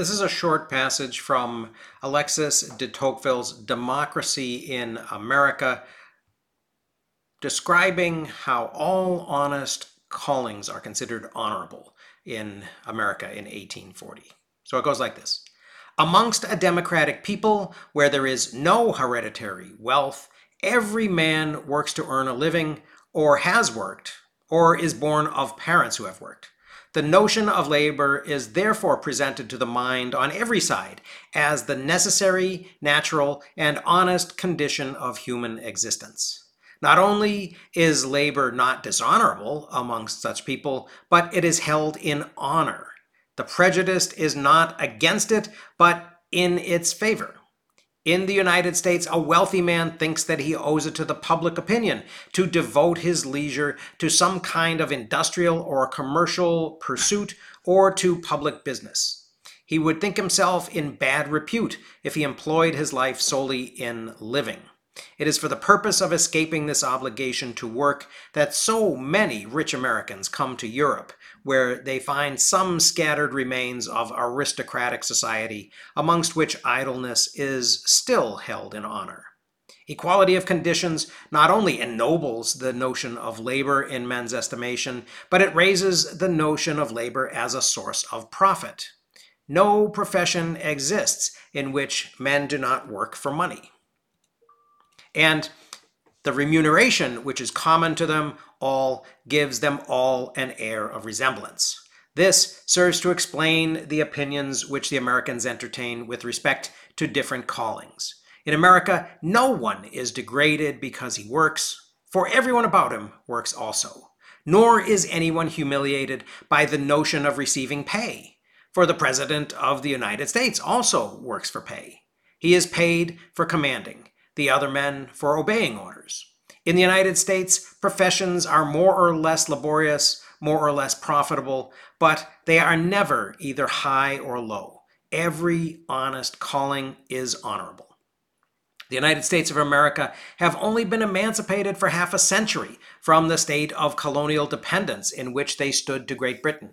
This is a short passage from Alexis de Tocqueville's Democracy in America, describing how all honest callings are considered honorable in America in 1840. So it goes like this Amongst a democratic people where there is no hereditary wealth, every man works to earn a living, or has worked, or is born of parents who have worked. The notion of labor is therefore presented to the mind on every side as the necessary, natural, and honest condition of human existence. Not only is labor not dishonorable amongst such people, but it is held in honor. The prejudice is not against it, but in its favor. In the United States, a wealthy man thinks that he owes it to the public opinion to devote his leisure to some kind of industrial or commercial pursuit or to public business. He would think himself in bad repute if he employed his life solely in living. It is for the purpose of escaping this obligation to work that so many rich Americans come to Europe, where they find some scattered remains of aristocratic society, amongst which idleness is still held in honor. Equality of conditions not only ennobles the notion of labor in men's estimation, but it raises the notion of labor as a source of profit. No profession exists in which men do not work for money. And the remuneration which is common to them all gives them all an air of resemblance. This serves to explain the opinions which the Americans entertain with respect to different callings. In America, no one is degraded because he works, for everyone about him works also. Nor is anyone humiliated by the notion of receiving pay, for the President of the United States also works for pay. He is paid for commanding, the other men for obeying orders. In the United States, professions are more or less laborious, more or less profitable, but they are never either high or low. Every honest calling is honorable. The United States of America have only been emancipated for half a century from the state of colonial dependence in which they stood to Great Britain.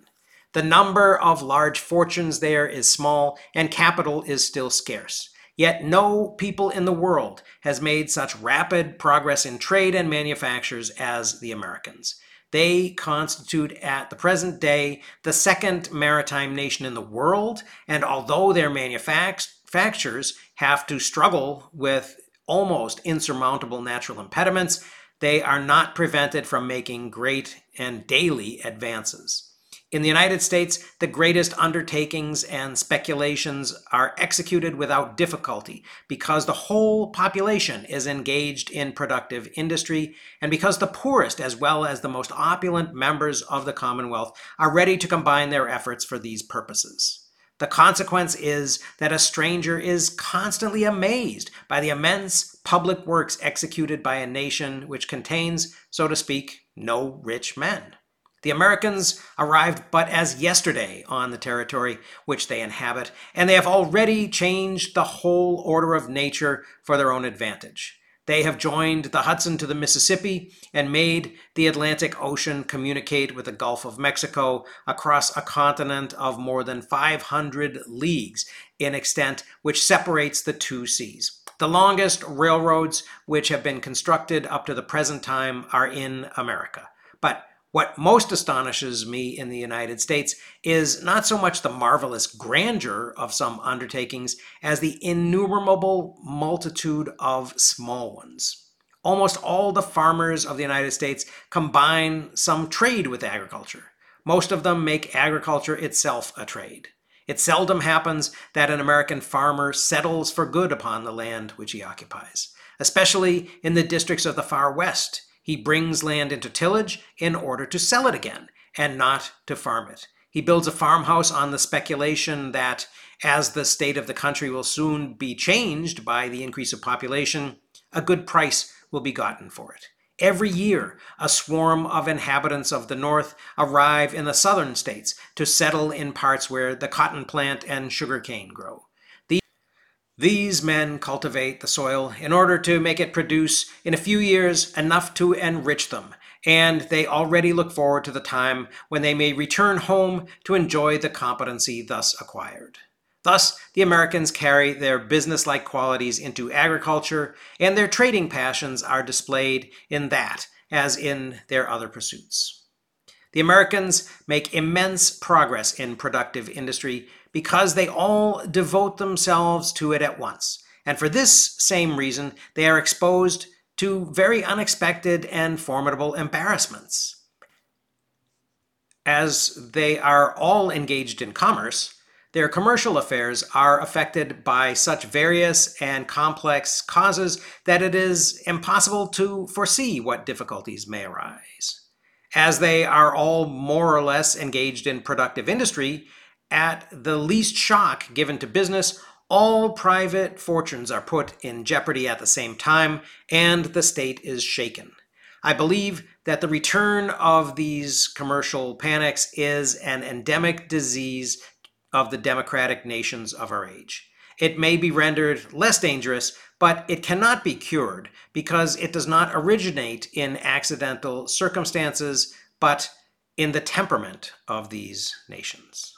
The number of large fortunes there is small, and capital is still scarce. Yet no people in the world has made such rapid progress in trade and manufactures as the Americans. They constitute at the present day the second maritime nation in the world, and although their manufacturers have to struggle with almost insurmountable natural impediments, they are not prevented from making great and daily advances. In the United States, the greatest undertakings and speculations are executed without difficulty because the whole population is engaged in productive industry and because the poorest as well as the most opulent members of the Commonwealth are ready to combine their efforts for these purposes. The consequence is that a stranger is constantly amazed by the immense public works executed by a nation which contains, so to speak, no rich men. The Americans arrived but as yesterday on the territory which they inhabit, and they have already changed the whole order of nature for their own advantage. They have joined the Hudson to the Mississippi and made the Atlantic Ocean communicate with the Gulf of Mexico across a continent of more than 500 leagues in extent, which separates the two seas. The longest railroads which have been constructed up to the present time are in America. But what most astonishes me in the United States is not so much the marvelous grandeur of some undertakings as the innumerable multitude of small ones. Almost all the farmers of the United States combine some trade with agriculture. Most of them make agriculture itself a trade. It seldom happens that an American farmer settles for good upon the land which he occupies, especially in the districts of the far west he brings land into tillage in order to sell it again and not to farm it. He builds a farmhouse on the speculation that as the state of the country will soon be changed by the increase of population, a good price will be gotten for it. Every year, a swarm of inhabitants of the North arrive in the southern states to settle in parts where the cotton plant and sugarcane grow. These men cultivate the soil in order to make it produce in a few years enough to enrich them, and they already look forward to the time when they may return home to enjoy the competency thus acquired. Thus, the Americans carry their business-like qualities into agriculture, and their trading passions are displayed in that, as in their other pursuits. The Americans make immense progress in productive industry because they all devote themselves to it at once. And for this same reason, they are exposed to very unexpected and formidable embarrassments. As they are all engaged in commerce, their commercial affairs are affected by such various and complex causes that it is impossible to foresee what difficulties may arise. As they are all more or less engaged in productive industry, at the least shock given to business, all private fortunes are put in jeopardy at the same time, and the state is shaken. I believe that the return of these commercial panics is an endemic disease of the democratic nations of our age. It may be rendered less dangerous, but it cannot be cured because it does not originate in accidental circumstances, but in the temperament of these nations.